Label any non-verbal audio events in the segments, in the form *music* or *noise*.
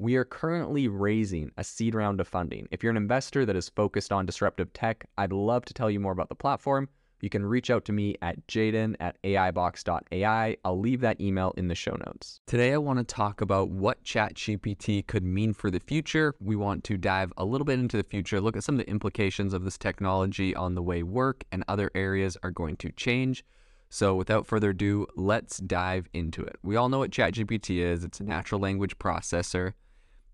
We are currently raising a seed round of funding. If you're an investor that is focused on disruptive tech, I'd love to tell you more about the platform. You can reach out to me at jaeden at aibox.ai. I'll leave that email in the show notes. Today, I want to talk about what ChatGPT could mean for the future. We want to dive a little bit into the future, look at some of the implications of this technology on the way work and other areas are going to change. So, without further ado, let's dive into it. We all know what ChatGPT is it's a natural language processor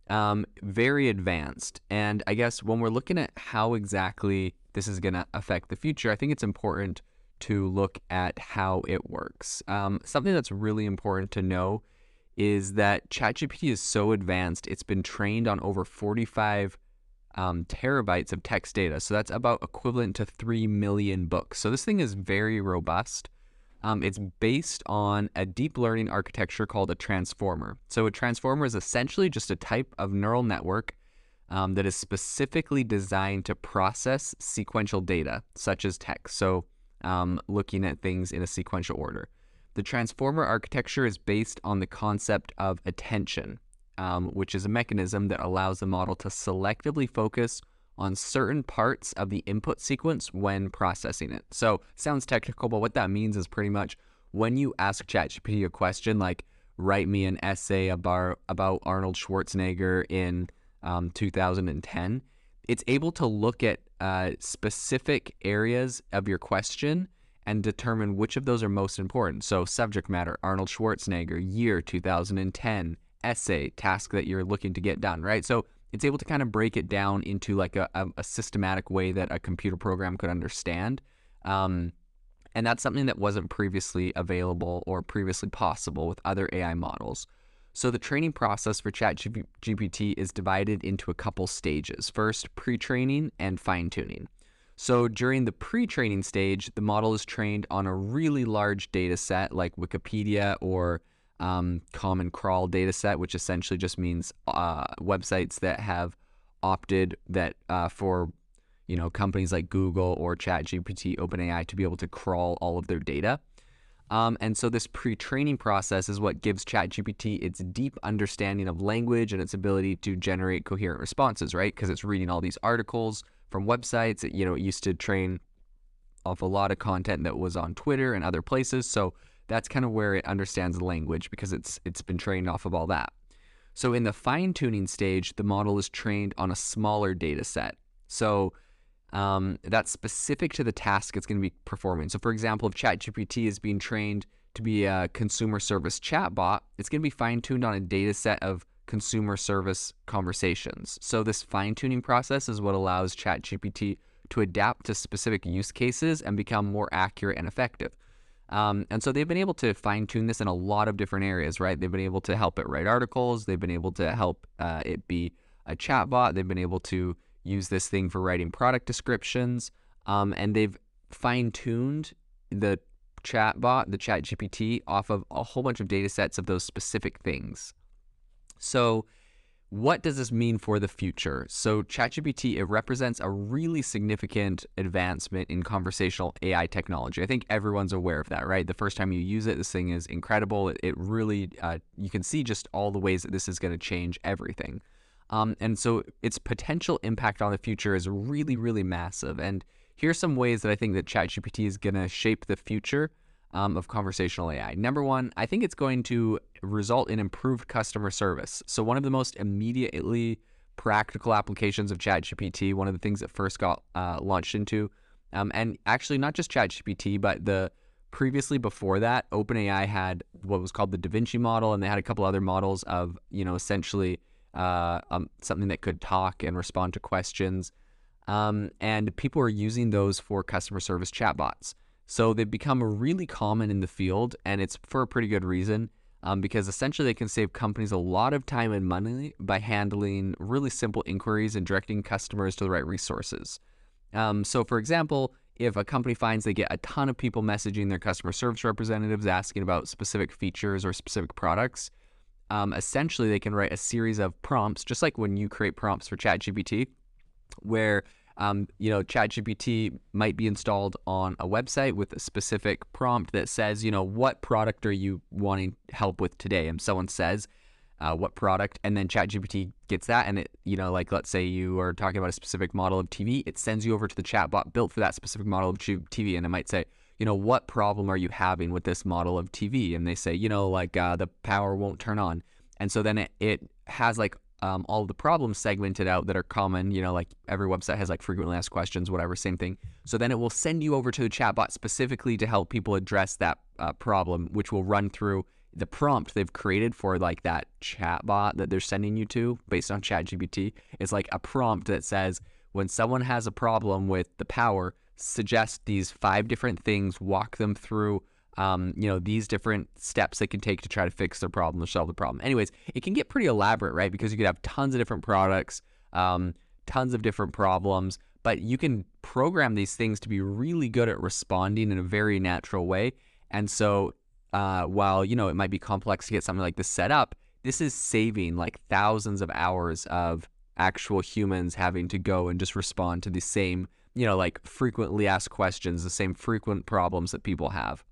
um, very advanced. And I guess when we're looking at how exactly this is going to affect the future, I think it's important to look at how it works. Um, something that's really important to know is that ChatGPT is so advanced, it's been trained on over 45 um, terabytes of text data. So that's about equivalent to 3 million books. So this thing is very robust. Um, it's based on a deep learning architecture called a transformer. So, a transformer is essentially just a type of neural network um, that is specifically designed to process sequential data, such as text. So, um, looking at things in a sequential order. The transformer architecture is based on the concept of attention, um, which is a mechanism that allows the model to selectively focus on certain parts of the input sequence when processing it. So, sounds technical, but what that means is pretty much when you ask ChatGPT a question like, write me an essay about, about Arnold Schwarzenegger in um, 2010, it's able to look at uh, specific areas of your question and determine which of those are most important. So, subject matter, Arnold Schwarzenegger, year 2010, essay, task that you're looking to get done, right? So, it's able to kind of break it down into like a, a, a systematic way that a computer program could understand. Um, and that's something that wasn't previously available or previously possible with other AI models. So the training process for ChatGPT is divided into a couple stages. First, pre-training and fine-tuning. So during the pre-training stage, the model is trained on a really large data set like Wikipedia or um, Common Crawl data set, which essentially just means uh, websites that have opted that uh, for you know companies like Google or ChatGPT, OpenAI to be able to crawl all of their data. Um, and so this pre-training process is what gives ChatGPT its deep understanding of language and its ability to generate coherent responses, right? Because it's reading all these articles from websites. It, you know, it used to train off a lot of content that was on Twitter and other places. So that's kind of where it understands language because it's it's been trained off of all that. So in the fine tuning stage, the model is trained on a smaller data set. So um, that's specific to the task it's going to be performing. So for example, if ChatGPT is being trained to be a consumer service chatbot, it's going to be fine tuned on a data set of consumer service conversations. So this fine tuning process is what allows ChatGPT to adapt to specific use cases and become more accurate and effective. Um, and so they've been able to fine tune this in a lot of different areas, right? They've been able to help it write articles. They've been able to help uh, it be a chatbot. They've been able to use this thing for writing product descriptions. Um, and they've fine tuned the chatbot, the chat GPT, off of a whole bunch of data sets of those specific things. So what does this mean for the future? So ChatGPT it represents a really significant advancement in conversational AI technology. I think everyone's aware of that, right? The first time you use it, this thing is incredible. It, it really uh, you can see just all the ways that this is going to change everything. Um, and so its potential impact on the future is really, really massive. And here's some ways that I think that ChatGPT is going to shape the future um, of conversational AI. Number one, I think it's going to result in improved customer service. So, one of the most immediately practical applications of ChatGPT. One of the things that first got uh, launched into, um, and actually not just ChatGPT, but the previously before that, OpenAI had what was called the Da Vinci model, and they had a couple other models of you know essentially uh, um, something that could talk and respond to questions. Um, and people are using those for customer service chatbots. So they've become really common in the field, and it's for a pretty good reason um, because essentially they can save companies a lot of time and money by handling really simple inquiries and directing customers to the right resources. Um, so, for example, if a company finds they get a ton of people messaging their customer service representatives asking about specific features or specific products, um, essentially they can write a series of prompts, just like when you create prompts for ChatGPT, where um, you know, ChatGPT might be installed on a website with a specific prompt that says, you know, what product are you wanting help with today? And someone says, uh, what product, and then ChatGPT gets that, and it, you know, like let's say you are talking about a specific model of TV, it sends you over to the chatbot built for that specific model of TV, and it might say, you know, what problem are you having with this model of TV? And they say, you know, like uh, the power won't turn on, and so then it, it has like um, all the problems segmented out that are common. You know, like every website has like frequently asked questions, whatever, same thing. So then it will send you over to the chatbot specifically to help people address that uh, problem, which will run through the prompt they've created for like that chatbot that they're sending you to based on ChatGPT. It's like a prompt that says when someone has a problem with the power, suggest these five different things, walk them through um, you know, these different steps they can take to try to fix their problem or solve the problem. Anyways, it can get pretty elaborate, right? Because you could have tons of different products, um, tons of different problems, but you can program these things to be really good at responding in a very natural way. And so, uh, while you know it might be complex to get something like this set up, this is saving like thousands of hours of actual humans having to go and just respond to the same, you know, like frequently asked questions, the same frequent problems that people have.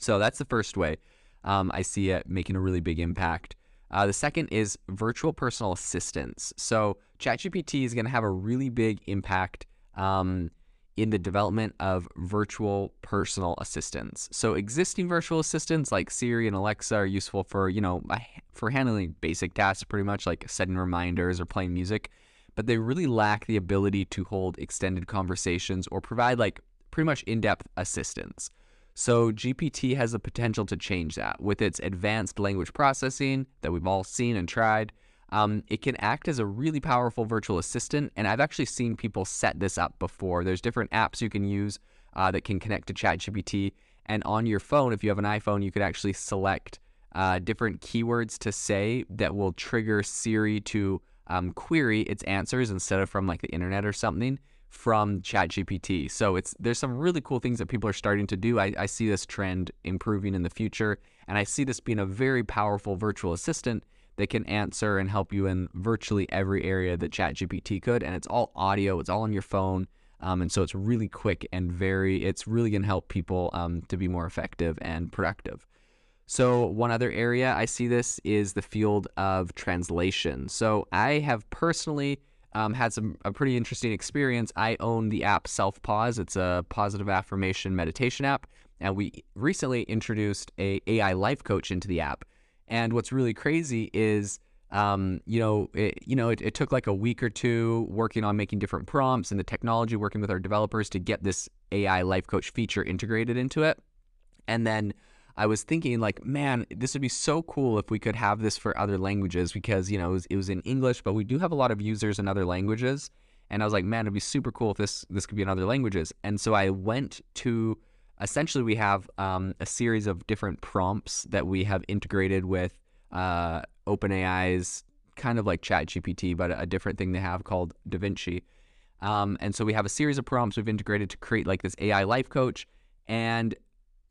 So that's the first way um, I see it making a really big impact. Uh, the second is virtual personal assistants. So ChatGPT is going to have a really big impact um, in the development of virtual personal assistants. So existing virtual assistants like Siri and Alexa are useful for you know for handling basic tasks, pretty much like setting reminders or playing music. But they really lack the ability to hold extended conversations or provide like pretty much in-depth assistance. So GPT has the potential to change that with its advanced language processing that we've all seen and tried. Um, it can act as a really powerful virtual assistant, and I've actually seen people set this up before. There's different apps you can use uh, that can connect to ChatGPT, and on your phone, if you have an iPhone, you could actually select uh, different keywords to say that will trigger Siri to um, query its answers instead of from like the internet or something from ChatGPT. So it's there's some really cool things that people are starting to do. I, I see this trend improving in the future, and I see this being a very powerful virtual assistant that can answer and help you in virtually every area that ChatGPT could. And it's all audio, it's all on your phone. Um, and so it's really quick and very, it's really going to help people um, to be more effective and productive. So, one other area I see this is the field of translation. So, I have personally um, had some a pretty interesting experience. I own the app Self Pause. It's a positive affirmation meditation app, and we recently introduced a AI life coach into the app. And what's really crazy is, um, you know, it, you know, it, it took like a week or two working on making different prompts and the technology, working with our developers to get this AI life coach feature integrated into it, and then I was thinking like, man, this would be so cool if we could have this for other languages because you know it was, it was in English, but we do have a lot of users in other languages. And I was like, man, it'd be super cool if this this could be in other languages. And so I went to essentially we have um, a series of different prompts that we have integrated with uh, OpenAI's kind of like ChatGPT, but a different thing they have called DaVinci. Um, and so we have a series of prompts we've integrated to create like this AI life coach. And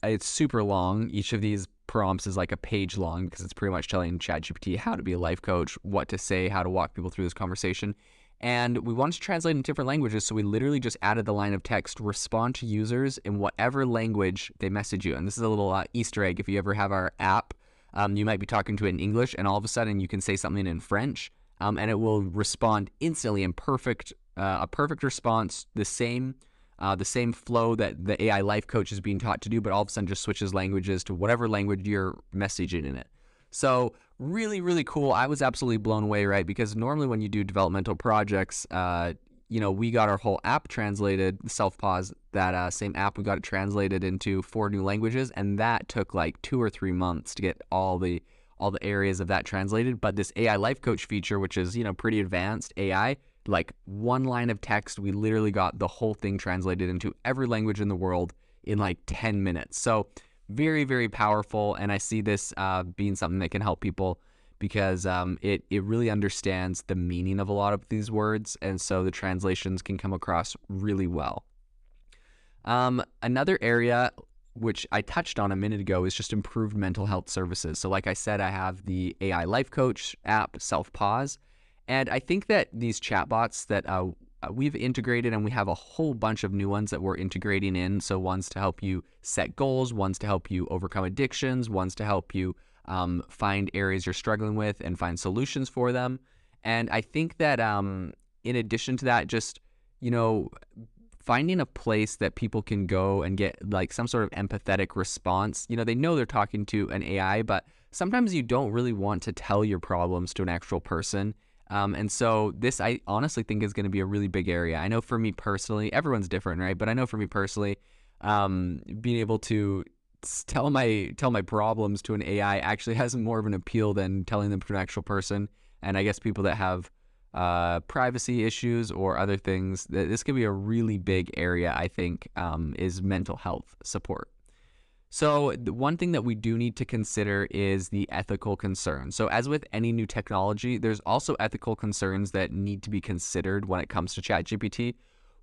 it's super long. Each of these prompts is like a page long because it's pretty much telling ChatGPT how to be a life coach, what to say, how to walk people through this conversation. And we wanted to translate in different languages, so we literally just added the line of text respond to users in whatever language they message you. And this is a little uh, Easter egg. If you ever have our app, um, you might be talking to it in English, and all of a sudden you can say something in French, um, and it will respond instantly in perfect, uh, a perfect response, the same uh, the same flow that the AI life coach is being taught to do, but all of a sudden just switches languages to whatever language you're messaging in it. So really, really cool. I was absolutely blown away, right? Because normally when you do developmental projects, uh, you know, we got our whole app translated, Self Pause, that uh, same app, we got it translated into four new languages, and that took like two or three months to get all the all the areas of that translated. But this AI life coach feature, which is you know pretty advanced AI, like one line of text, we literally got the whole thing translated into every language in the world in like 10 minutes. So very, very powerful. And I see this uh, being something that can help people because um, it, it really understands the meaning of a lot of these words. And so the translations can come across really well. Um, another area which I touched on a minute ago is just improved mental health services. So, like I said, I have the AI Life Coach app, Self Pause. And I think that these chatbots that uh, uh, we've integrated and we have a whole bunch of new ones that we're integrating in. So, ones to help you set goals, ones to help you overcome addictions, ones to help you um, find areas you're struggling with and find solutions for them. And I think that um, in addition to that, just, you know, finding a place that people can go and get like some sort of empathetic response. You know, they know they're talking to an AI, but sometimes you don't really want to tell your problems to an actual person. Um, and so this, I honestly think, is going to be a really big area. I know for me personally, everyone's different, right? But I know for me personally, um, being able to tell my tell my problems to an AI actually *laughs* has more of an appeal than telling them to an actual person. And I guess people that have uh, privacy issues or other things, this could be a really big area. I think um, is mental health support. So, one thing that we do need to consider is the ethical concerns. So, as with any new technology, there's also ethical concerns that need to be considered when it comes to ChatGPT.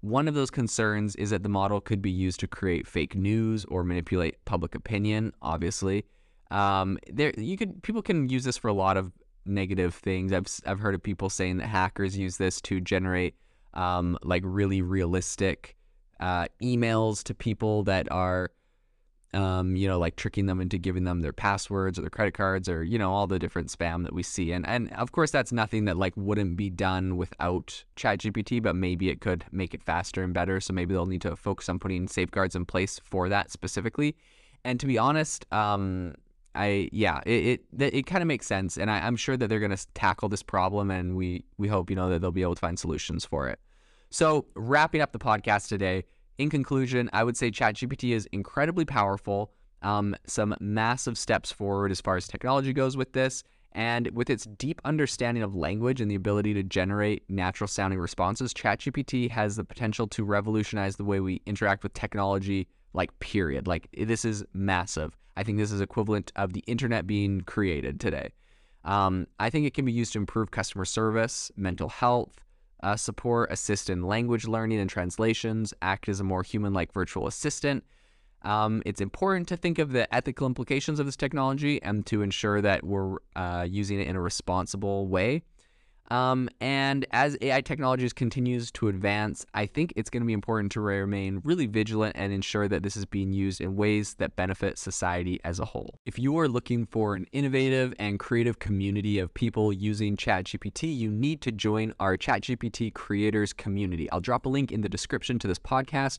One of those concerns is that the model could be used to create fake news or manipulate public opinion. Obviously, um, there you could people can use this for a lot of negative things. I've I've heard of people saying that hackers use this to generate um, like really realistic uh, emails to people that are um, you know, like tricking them into giving them their passwords or their credit cards or, you know, all the different spam that we see. And and of course that's nothing that like wouldn't be done without ChatGPT, but maybe it could make it faster and better. So maybe they'll need to focus on putting safeguards in place for that specifically. And to be honest, um, I yeah, it it, it kind of makes sense, and I, I'm sure that they're going to tackle this problem, and we we hope you know that they'll be able to find solutions for it. So wrapping up the podcast today, in conclusion, I would say ChatGPT is incredibly powerful. Um, some massive steps forward as far as technology goes with this. And with its deep understanding of language and the ability to generate natural sounding responses, ChatGPT has the potential to revolutionize the way we interact with technology, like, period. Like, this is massive. I think this is equivalent of the internet being created today. Um, I think it can be used to improve customer service, mental health, uh, support, assist in language learning and translations, act as a more human like virtual assistant. Um, it's important to think of the ethical implications of this technology and to ensure that we're uh, using it in a responsible way. Um, and as AI technologies continues to advance, I think it's going to be important to remain really vigilant and ensure that this is being used in ways that benefit society as a whole. If you are looking for an innovative and creative community of people using ChatGPT, you need to join our ChatGPT creators community. I'll drop a link in the description to this podcast.